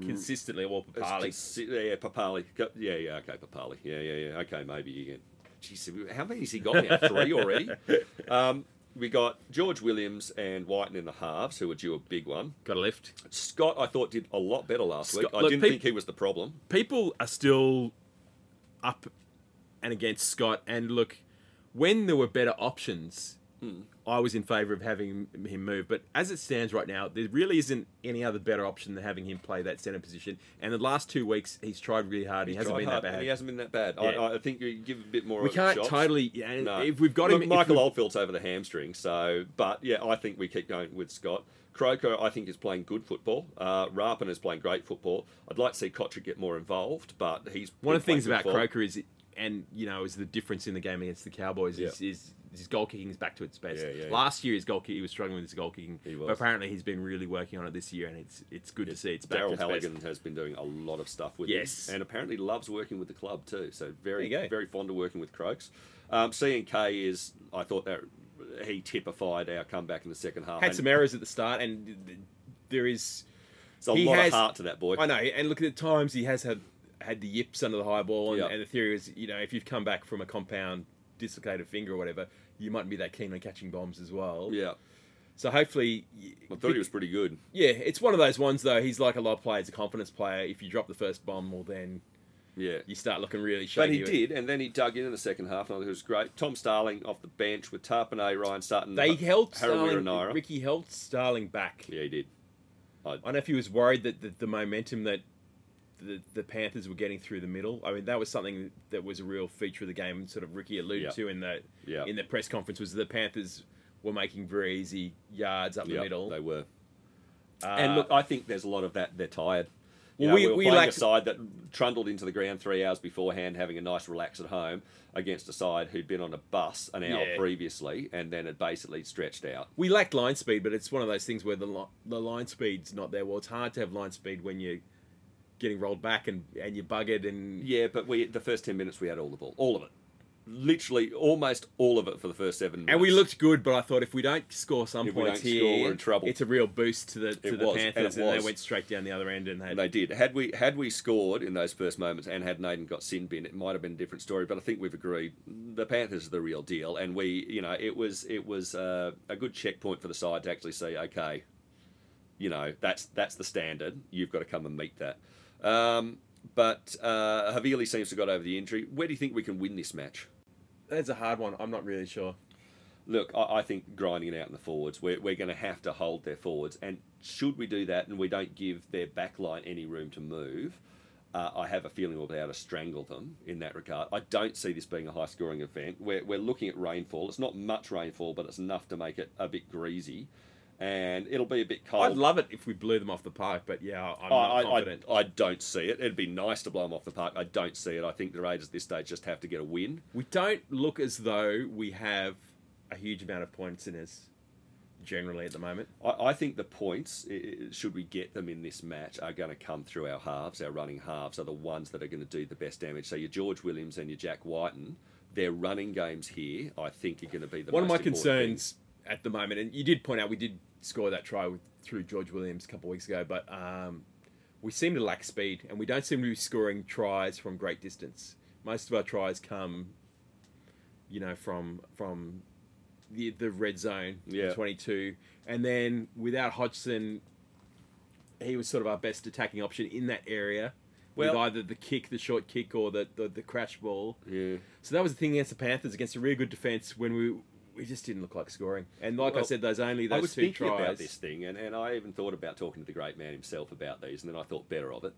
E: Consistently, well, Papalii.
D: consi- yeah, Papalii. Yeah, yeah, okay, Papalii. Yeah, yeah, yeah. Okay, maybe again. Jeez, how many has he got now? Three already? *laughs* Um, we got George Williams and Wighton in the halves, who were due a big one.
E: Got a lift.
D: Scott, I thought, did a lot better last
E: Scott-
D: week. I
E: look,
D: didn't
E: peop-
D: think he was the problem.
E: people are still up and against Scott. And look, when there were better options,
D: Hmm.
E: I was in favour of having him move. But as it stands right now, there really isn't any other better option than having him play that centre position. And the last two weeks, he's tried really hard. He, hasn't been
D: hard,
E: that bad.
D: He hasn't been that bad.
E: Yeah.
D: I, I think you give a bit more.
E: we
D: of
E: can't
D: shot.
E: totally. Yeah,
D: No.
E: If we've got
D: Look,
E: him,
D: Michael Oldfield's over the hamstring, so but yeah, I think we keep going with Scott. Croker, I think, is playing good football. Uh, Rapin is playing great football. I'd like to see Cotric get more involved, but he's
E: One of the things about
D: football.
E: Croker is, and you know, is the difference in the game against the Cowboys is, is his goal kicking is back to its best.
D: Yeah, yeah.
E: Last year, his goal kick, he was struggling with his goal kicking,
D: He
E: but apparently he's been really working on it this year, and it's it's good to see it's back
D: Daryl
E: its best.
D: Halligan has been doing a lot of stuff with
E: Yes.
D: him, and apparently loves working with the club too. So very,
E: There you go.
D: very fond of working with Croaks. Um, C and K is, I thought that he typified our comeback in the second half.
E: Had some errors at the start, and there is
D: There's a lot
E: has-
D: of heart to that boy.
E: I know, and look at the times he has had had the yips under the high ball, and,
D: Yeah.
E: and the theory is, you know, if you've come back from a compound dislocated finger or whatever, you mightn't be that keen on catching bombs as well.
D: Yeah,
E: So hopefully,
D: I thought he was pretty good.
E: Yeah, it's one of those ones though. He's like a lot of players, a confidence player. If you drop the first bomb, well then
D: Yeah.
E: you start looking really shaky.
D: But he did, and then he dug in in the second half, and it was great. Tom Starling off the bench with Tapine, Ryan Sutton.
E: They held Starling. Ricky held Starling back.
D: Yeah, he did.
E: I don't know if he was worried that the, the momentum that the, the Panthers were getting through the middle. I mean, that was something that was a real feature of the game. Sort of Ricky alluded
D: Yeah.
E: to in the
D: Yeah.
E: in the press conference was the Panthers were making very easy yards up the
D: Yep,
E: middle.
D: They were.
E: Uh,
D: and look, I think there's a lot of that. They're tired. You
E: Well,
D: know,
E: we-
D: we, were
E: we
D: playing
E: lacked-
D: a side that trundled into the ground three hours beforehand, having a nice relax at home against a side who'd been on a bus an hour
E: Yeah.
D: previously, and then had basically stretched out.
E: we lacked line speed, but it's one of those things where the li- the line speed's not there. Well, it's hard to have line speed when you're getting rolled back and and you're buggered and
D: Yeah, but we the first ten minutes we had all the ball, all of it, literally almost all of it for the first seven. minutes.
E: And we looked good, but I thought if we don't score some
D: If
E: points here,
D: score, we're in trouble.
E: it's a real boost to the to
D: It
E: the
D: was, and
E: Panthers,
D: it
E: and, they went straight down the other end and
D: And they did. Had we had we scored in those first moments and had Naden got sin bin, it might have been a different story. But I think we've agreed the Panthers are the real deal, and we, you know, it was it was uh, a good checkpoint for the side to actually say, okay, you know, that's that's the standard. You've got to come and meet that. Um, but uh, Havili seems to have got over the injury. Where do you think we can win this match?
E: That's a hard one. I'm not really sure.
D: Look, I, I think grinding it out in the forwards, we're, we're going to have to hold their forwards. And should we do that and we don't give their backline any room to move, uh, I have a feeling we'll be able to strangle them in that regard. I don't see this being a high scoring event. We're, we're looking at rainfall. It's not much rainfall, but it's enough to make it a bit greasy. And it'll be a bit cold.
E: I'd love it if we blew them off the park, but yeah, I'm
D: I,
E: not confident.
D: I, I don't see it. It'd be nice to blow them off the park. I don't see it. I think the Raiders at this stage just have to get a win.
E: we don't look as though we have a huge amount of points in us generally at the moment.
D: I, I think the points, i- i- should we get them in this match, are going to come through our halves. Our running halves are the ones that are going to do the best damage. So your George Williams and your Jack Wighton, their running games here, I think, are going to be the
E: One of my
D: concerns. thing.
E: At the moment, and you did point out we did score that try with, through George Williams a couple of weeks ago, but um, we seem to lack speed, and we don't seem to be scoring tries from great distance. Most of our tries come, you know, from from the the red zone,
D: Yeah.
E: twenty two, and then without Hodgson, he was sort of our best attacking option in that area. with either the kick, the short kick, or the, the, the crash ball.
D: Yeah.
E: So that was the thing against the Panthers, against a really good defense when we we just didn't look like scoring. And like I said, those only those I
D: was
E: two
D: thinking
E: tries.
D: about this thing, and, and I even thought about talking to the great man himself about these, and then I thought better of it.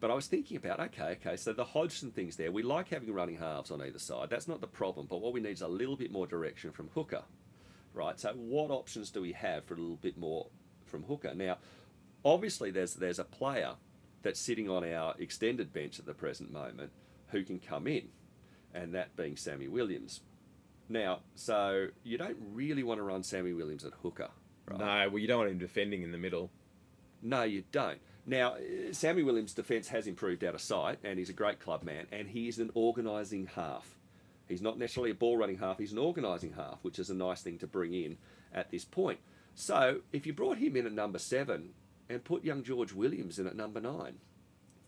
D: But I was thinking about, okay, okay, so the Hodgson thing's there. We like having running halves on either side. That's not the problem. But what we need is a little bit more direction from Hooker, right? So what options do we have for a little bit more from Hooker? Now, obviously, there's there's a player that's sitting on our extended bench at the present moment who can come in, and that being Sammy Williams. Now, so you don't really want to run Sammy Williams at hooker, right?
E: No, well, you don't want him defending in the middle.
D: No, you don't. Now, uh, Sammy Williams' defence has improved out of sight, and he's a great club man, and he is an organising half. He's not necessarily a ball running half, he's an organising half, which is a nice thing to bring in at this point. So, if you brought him in at number seven and put young George Williams in at number nine,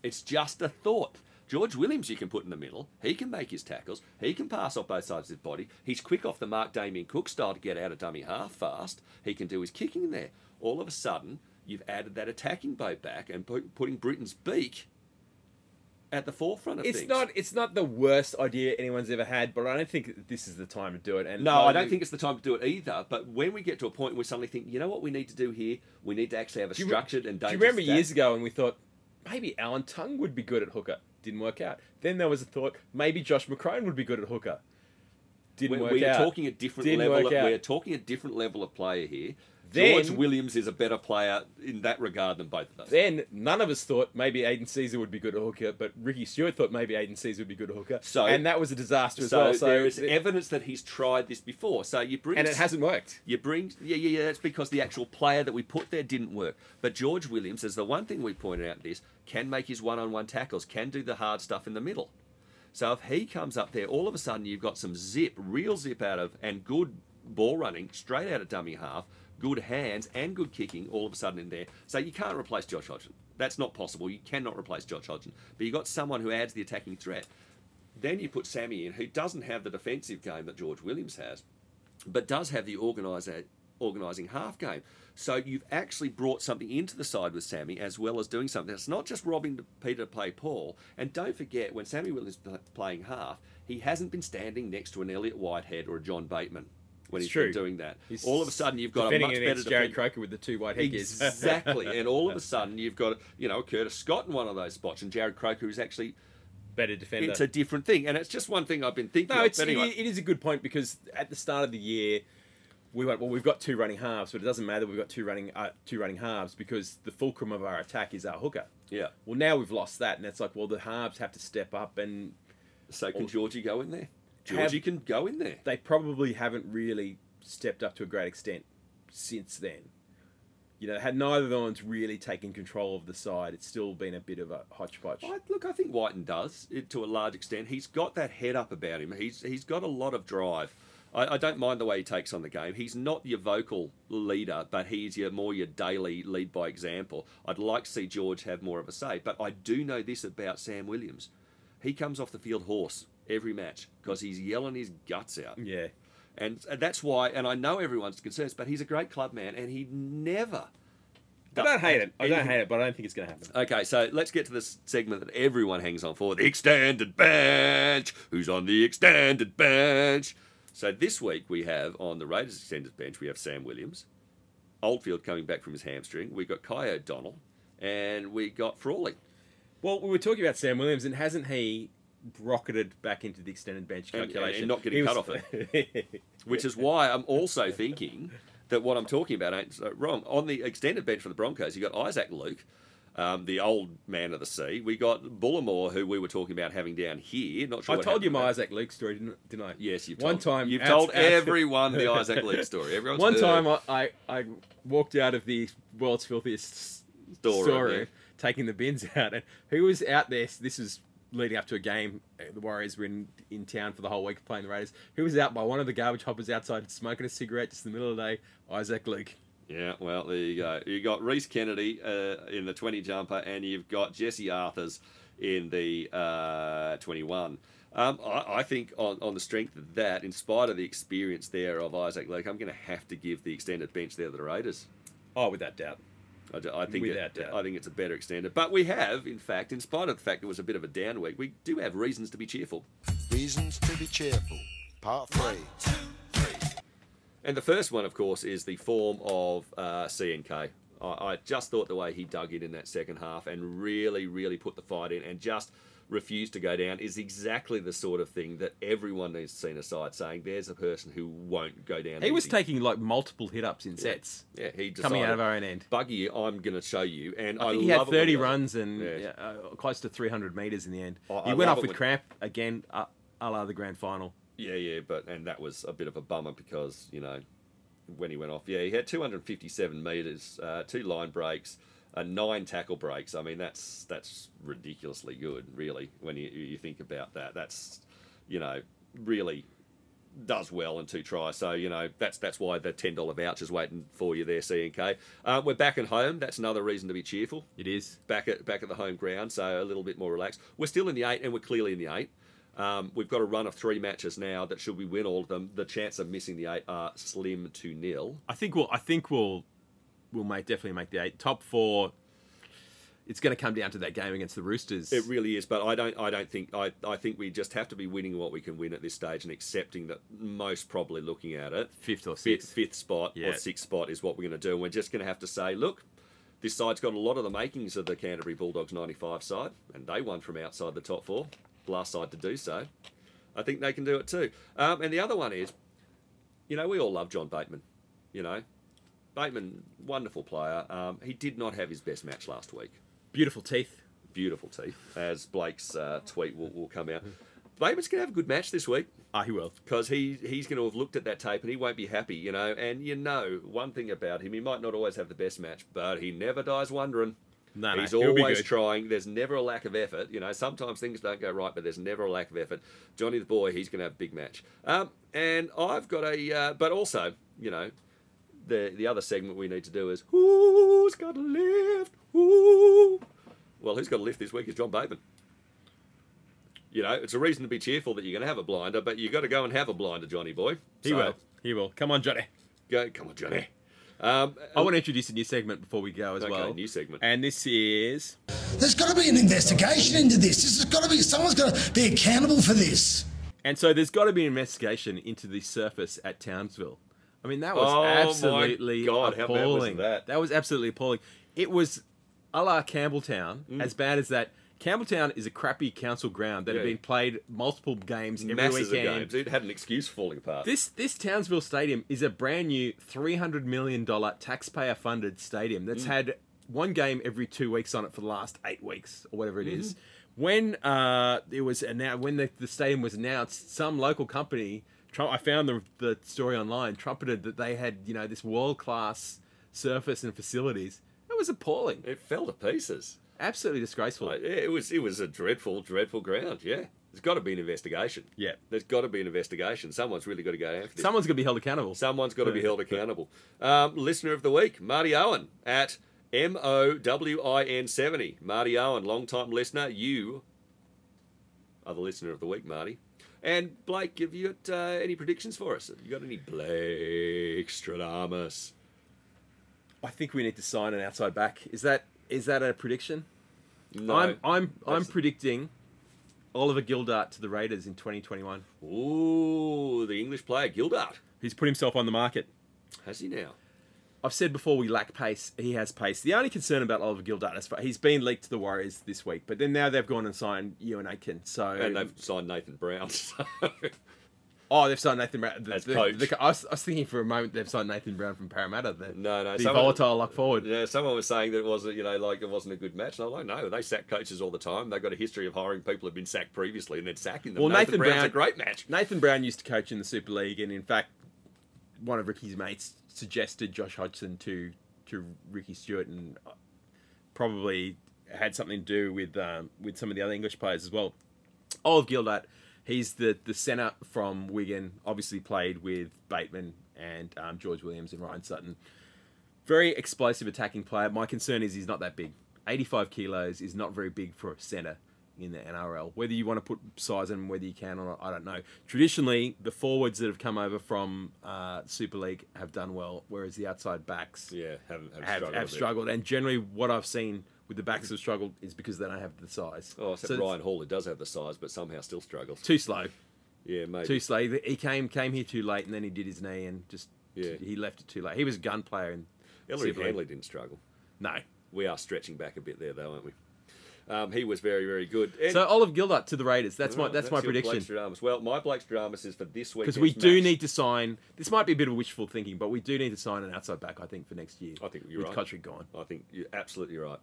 D: it's just a thought. George Williams, you can put in the middle. He can make his tackles. He can pass off both sides of his body. He's quick off the mark, Damien Cook style to get out of dummy half fast. He can do his kicking there. All of a sudden, you've added that attacking boat back and put, putting Britain's beak at the forefront of
E: It's
D: things.
E: not. It's not the worst idea anyone's ever had, but I don't think this is the time to do it. And
D: No, I don't think it's the time to do it either. But when we get to a point where we suddenly think, you know what we need to do here? We need to actually have a
E: you re-
D: structured and dangerous.
E: Do you remember years ago when we thought maybe Alan Tongue would be good at hooker? Didn't work out. Then there was a thought maybe Josh McCrone would be good at hooker. Didn't
D: We're,
E: work
D: we are
E: out.
D: talking a different
E: Didn't
D: level. Of, we're talking a different level of player here.
E: Then-
D: George Williams is a better player in that regard than both of us.
E: Then none of us thought maybe Aidan Sezer would be good at hooker, but Ricky Stuart thought maybe Aidan Sezer would be good at hooker.
D: So-
E: and that was a disaster as
D: so
E: well. So
D: there is
E: th-
D: evidence that he's tried this before. So you bring
E: and it hasn't worked.
D: You bring yeah yeah yeah. That's because the actual player that we put there didn't work. But George Williams, as the one thing we pointed out, this can make his one-on-one tackles, can do the hard stuff in the middle. So if he comes up there, all of a sudden you've got some zip, real zip out of, and good ball running straight out of dummy half, good hands and good kicking all of a sudden in there. So you can't replace Josh Hodgson. That's not possible. You cannot replace Josh Hodgson. But you've got someone who adds the attacking threat. Then you put Sammy in, who doesn't have the defensive game that George Williams has, but does have the organisa- organising half game. So you've actually brought something into the side with Sammy as well as doing something. It's not just robbing Peter to play Paul. And don't forget, when Sammy Williams is playing half, he hasn't been standing next to an Elliott Whitehead or a John Bateman when
E: It's
D: he's
E: true.
D: been doing that.
E: He's
D: all of a sudden, you've got a much better Jarrod.
E: Croker with the two white headgears.
D: Exactly, and all of a *laughs* sudden you've got you know Curtis Scott in one of those spots, and Jarrod Croker is actually
E: Better defender.
D: it's a different thing, and it's just one thing I've been thinking.
E: No,
D: of.
E: it's,
D: anyway,
E: it, it is a good point because at the start of the year, we went well. We've got two running halves, but it doesn't matter. We've got two running uh, two running halves because the fulcrum of our attack is our hooker.
D: yeah.
E: Well, now we've lost that, and it's like, well, the halves have to step up, and
D: So can Georgie go in there?
E: Have-
D: Georgie can go in there.
E: they probably haven't really stepped up to a great extent since then. You know, had neither of the ones really taken control of the side, it's still been a bit of a hodgepodge.
D: I, look, I think Wighton does it to a large extent. He's got that head up about him. He's he's got a lot of drive. I, I don't mind the way he takes on the game. He's not your vocal leader, but he's your more your daily lead by example. I'd like to see George have more of a say, but I do know this about Sam Williams. He comes off the field horse every match because he's yelling his guts out.
E: Yeah.
D: And that's why, and I know everyone's concerned, but he's a great club man, and he never.
E: I don't hate it. I don't hate it, but I don't think it's going to happen.
D: Okay, so let's get to this segment that everyone hangs on for the extended bench. Who's on the extended bench? So this week we have on the Raiders extended bench, we have Sam Williams, Oldfield coming back from his hamstring. We've got Kai O'Donnell, and we got Frawley.
E: Well, we were talking about Sam Williams, and hasn't he rocketed back into the extended bench
D: And- and-
E: calculation?
D: and not getting
E: He
D: cut
E: was-
D: off *laughs* Which is why I'm also thinking that what I'm talking about ain't so wrong. On the extended bench for the Broncos, you've got Isaac Luke, um, the old man of the sea. We got Bullemor, who we were talking about having down here. Not sure.
E: I told you my. Isaac Luke story, didn't, didn't I?
D: Yes, you've
E: one
D: told,
E: time.
D: You've told
E: out-
D: everyone the *laughs* Isaac Luke story. Everyone's
E: One
D: heard
E: time, I, I, I walked out of the world's filthiest s-
D: Storeroom,
E: storeroom,
D: yeah.
E: taking the bins out, and who was out there? This was leading up to a game. uh, The Warriors were in, in town for the whole week playing the Raiders. Who was out by one of the garbage hoppers outside smoking a cigarette just in the middle of the day? Isaac Luke.
D: Yeah, well, there you go. You got Rhys Kennedy uh, in the 20 jumper, and you've got Jesse Arthurs in the uh, 21. Um, I, I think on, on the strength of that, in spite of the experience there of Isaac Luke, I'm going to have to give the extended bench there to the Raiders.
E: Oh, without doubt.
D: I, do- I think it. I think it's a better extended. But we have, in fact, in spite of the fact it was a bit of a down week, we do have reasons to be cheerful.
G: Reasons to be cheerful. Part 3.
D: And the first one, of course, is the form of uh, CNK. I, I just thought the way he dug in in that second half and really, really put the fight in and just refused to go down is exactly the sort of thing that everyone needs seen see a side saying there's a person who won't go down.
E: He was taking like multiple hit ups in sets.
D: Yeah, he decided,
E: coming out of our own end.
D: Buggy, I'm going to show you. And I,
E: I he had 30
D: it.
E: runs and
D: Yeah.
E: yeah, uh, close to 300 meters in the end.
D: I- I
E: he went off with
D: when-
E: cramp again, uh, a la the grand final.
D: Yeah, yeah, but and that was a bit of a bummer because you know when he went off, yeah, he had 257 meters, uh, two line breaks, uh, nine tackle breaks. I mean, that's that's ridiculously good, really. When you you think about that, that's you know really does well in two tries. So you know that's that's why the ten dollar vouchers waiting for you there, C and K. Uh, we're back at home. That's another reason to be cheerful
E: It is.
D: back at back at the home ground, so a little bit more relaxed. We're still in the eight, and we're clearly in the eight. Um, we've got a run of three matches now that should we win all of them, the chance of missing the eight are slim to nil.
E: I think we'll. I think we'll. We'll make definitely make the eight top four. It's going to come down to that game against the Roosters.
D: It really is, but I don't. I don't think. I. I think we just have to be winning what we can win at this stage, and accepting that most probably looking at it,
E: Fifth or
D: fifth,
E: sixth.
D: fifth spot
E: Yeah.
D: or sixth spot is what we're going to do, and we're just going to have to say, look, this side's got a lot of the makings of the Canterbury Bulldogs '95 side, and they won from outside the top four, last side to do so. I think they can do it too. Um, and the other one is, you know, we all love John Bateman. You know, Bateman, wonderful player. Um, he did not have his best match last week
E: Beautiful teeth.
D: beautiful teeth, as Blake's uh, tweet will, will come out. Bateman's going to have a good match this week
E: Ah, he will.
D: because he, he's going to have looked at that tape and he won't be happy, you know. And you know, one thing about him, he might not always have the best match, but he never dies wondering.
E: No, no,
D: he's
E: he'll
D: always trying. There's never a lack of effort. You know, sometimes things don't go right, but there's never a lack of effort. Johnny the boy, he's going to have a big match. Um, and I've got a, uh, but also, you know, the the other segment we need to do is who's got a lift? Who? Well, who's got a lift this week is John Bateman. You know, it's a reason to be cheerful that you're going to have a blinder, but you've got to go and have a blinder, Johnny boy.
E: He
D: So,
E: will. He will. Come on, Johnny.
D: Go, come on, Johnny. Um,
E: I want to introduce a new segment before we go as
D: Okay,
E: well.
D: new segment.
E: And this is
H: There's got to be an investigation into this. This has got to be someone's got to be accountable for this.
E: And so there's got to be an investigation into the surface at Townsville. I mean, that was
D: Oh,
E: absolutely
D: God, how bad was
E: appalling.
D: that?
E: was absolutely appalling. It was a la Campbelltown,
D: Mm.
E: as bad as that. Campbelltown is a crappy council ground that
D: Yeah.
E: had been played multiple games every
D: masses of
E: weekend.
D: games. It had an excuse falling apart.
E: This this Townsville Stadium is a brand new three hundred million dollar taxpayer funded stadium that's
D: Mm.
E: had one game every two weeks on it for the last eight weeks or whatever it
D: Mm-hmm.
E: is. When uh, it was announced, when the, the stadium was announced, some local company, Trump, I found the the story online, trumpeted that they had you know this world class surface and facilities. It was appalling,
D: it fell to pieces.
E: absolutely disgraceful.
D: Like, yeah, it was it was a dreadful, dreadful ground. Yeah, there's got to be an investigation.
E: Yeah.
D: there's got to be an investigation. Someone's really got to go after this.
E: Someone's gonna be held accountable.
D: Someone's got to be held accountable. Um, listener of the week, Marty Owen at M O W I N seventy. Marty Owen, long time listener. You are the listener of the week, Marty. And Blake, have you got uh, any predictions for us? Have you got any Blake Stradamus?
E: I think we need to sign an outside back. Is that is that a prediction?
D: No.
E: I'm I'm I'm predicting Oliver Gildart to the Raiders in 2021.
D: Ooh, the English player Gildart.
E: He's put himself on the market.
D: Has he now?
E: I've said before we lack pace. He has pace. The only concern about Oliver Gildart is he's been leaked to the Warriors this week, but then now they've gone and signed Euan Aitken. So
D: And they've signed Nathan Brown. *laughs* So.
E: oh, they've signed Nathan Brown. The,
D: As
E: the-
D: coach.
E: the- I, was, I was thinking for a moment they've signed Nathan Brown from Parramatta. The,
D: No, no.
E: the
D: someone-
E: volatile lock forward.
D: Yeah, someone was saying that it wasn't, you know, like it wasn't a good match. And I'm like, no, they sack coaches all the time. They've got a history of hiring people who've been sacked previously and then sacking them.
E: Well, Nathan
D: Brown's
E: Brown-
D: a great match.
E: Nathan Brown used to coach in the Super League, and in fact, one of Ricky's mates suggested Josh Hodgson to to Ricky Stuart, and probably had something to do with um, with some of the other English players as well. Olive Gildart, he's the the centre from Wigan. Obviously played with Bateman and um, George Williams and Ryan Sutton. Very explosive attacking player. My concern is he's not that big. 85 kilos is not very big for a centre in the NRL. Whether you want to put size him, whether you can or not, I don't know. Traditionally, the forwards that have come over from uh, Super League have done well, whereas the outside backs
D: Yeah, haven't, haven't
E: have,
D: struggled.
E: have struggled. And generally, what I've seen with the backs have struggled is because they don't have the size.
D: Oh, except
E: So
D: Ryan Hall, who does have the size, but somehow still struggles.
E: Too slow.
D: Yeah, maybe.
E: Too slow. He came came here too late, and then he did his knee and just
D: Yeah.
E: he left it too late. He was a gun player in
D: Ellery Hanley didn't struggle.
E: No.
D: We are stretching back a bit there, though, aren't we? Um, he was very, very good. And-
E: So Olive Gildart to the Raiders. That's my
D: Right,
E: that's, my prediction.
D: Blake Well, my Blake Stradamus is for this week
E: Because we do need to sign. This might be a bit of wishful thinking, but we do need to sign an outside back. I think for next year.
D: I think you're
E: with
D: right.
E: Cotric gone.
D: I think you're absolutely right.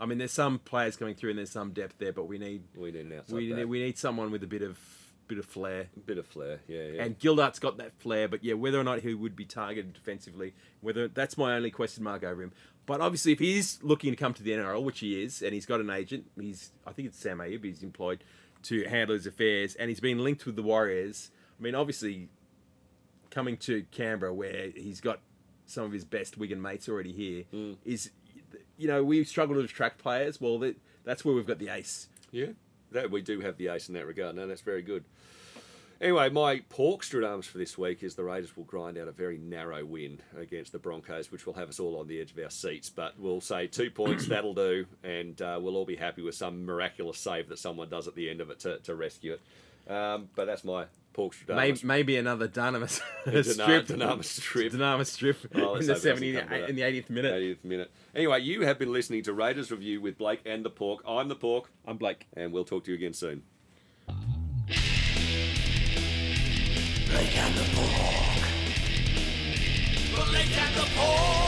E: I mean, there's some players coming through and there's some depth there, but we need
D: We need an outside
E: we
D: back.
E: need, we need someone with a bit of bit of flair.
D: bit of flair. Yeah, yeah.
E: And Gildart's got that flair, but yeah, whether or not he would be targeted defensively, whether that's my only question mark over him. But obviously, if he's looking to come to the NRL, which he is, and he's got an agent, he's I think it's Sam Ayoub, he's employed to handle his affairs, and he's been linked with the Warriors. I mean, obviously, coming to Canberra, where he's got some of his best Wigan mates already here, mm. is you know we struggle to attract players. Well, that, that's where we've got the ace.
D: Yeah, that we do have the ace in that regard. No, that's very good. Anyway, my pork Stradamus for this week is the Raiders will grind out a very narrow win against the Broncos, which will have us all on the edge of our seats. But we'll say two points, *clears throat* that'll do, and uh, we'll all be happy with some miraculous save that someone does at the end of it to, to rescue it. Um, but that's my pork
E: Maybe,
D: Stradamus.
E: maybe another Dunamis *laughs*
D: Dyna-
E: strip. *laughs*
D: Dunamis strip.
E: Dunamis strip
D: Oh,
E: in the
D: hope it doesn't
E: 70,
D: come to that.
E: in the 80th minute.
D: 80th minute. Anyway, you have been listening to Raiders Review with Blake and the Pork. I'm the Pork,
E: I'm Blake.
D: and we'll talk to you again soon.
B: Blake and the Pork. Blake and the Pork.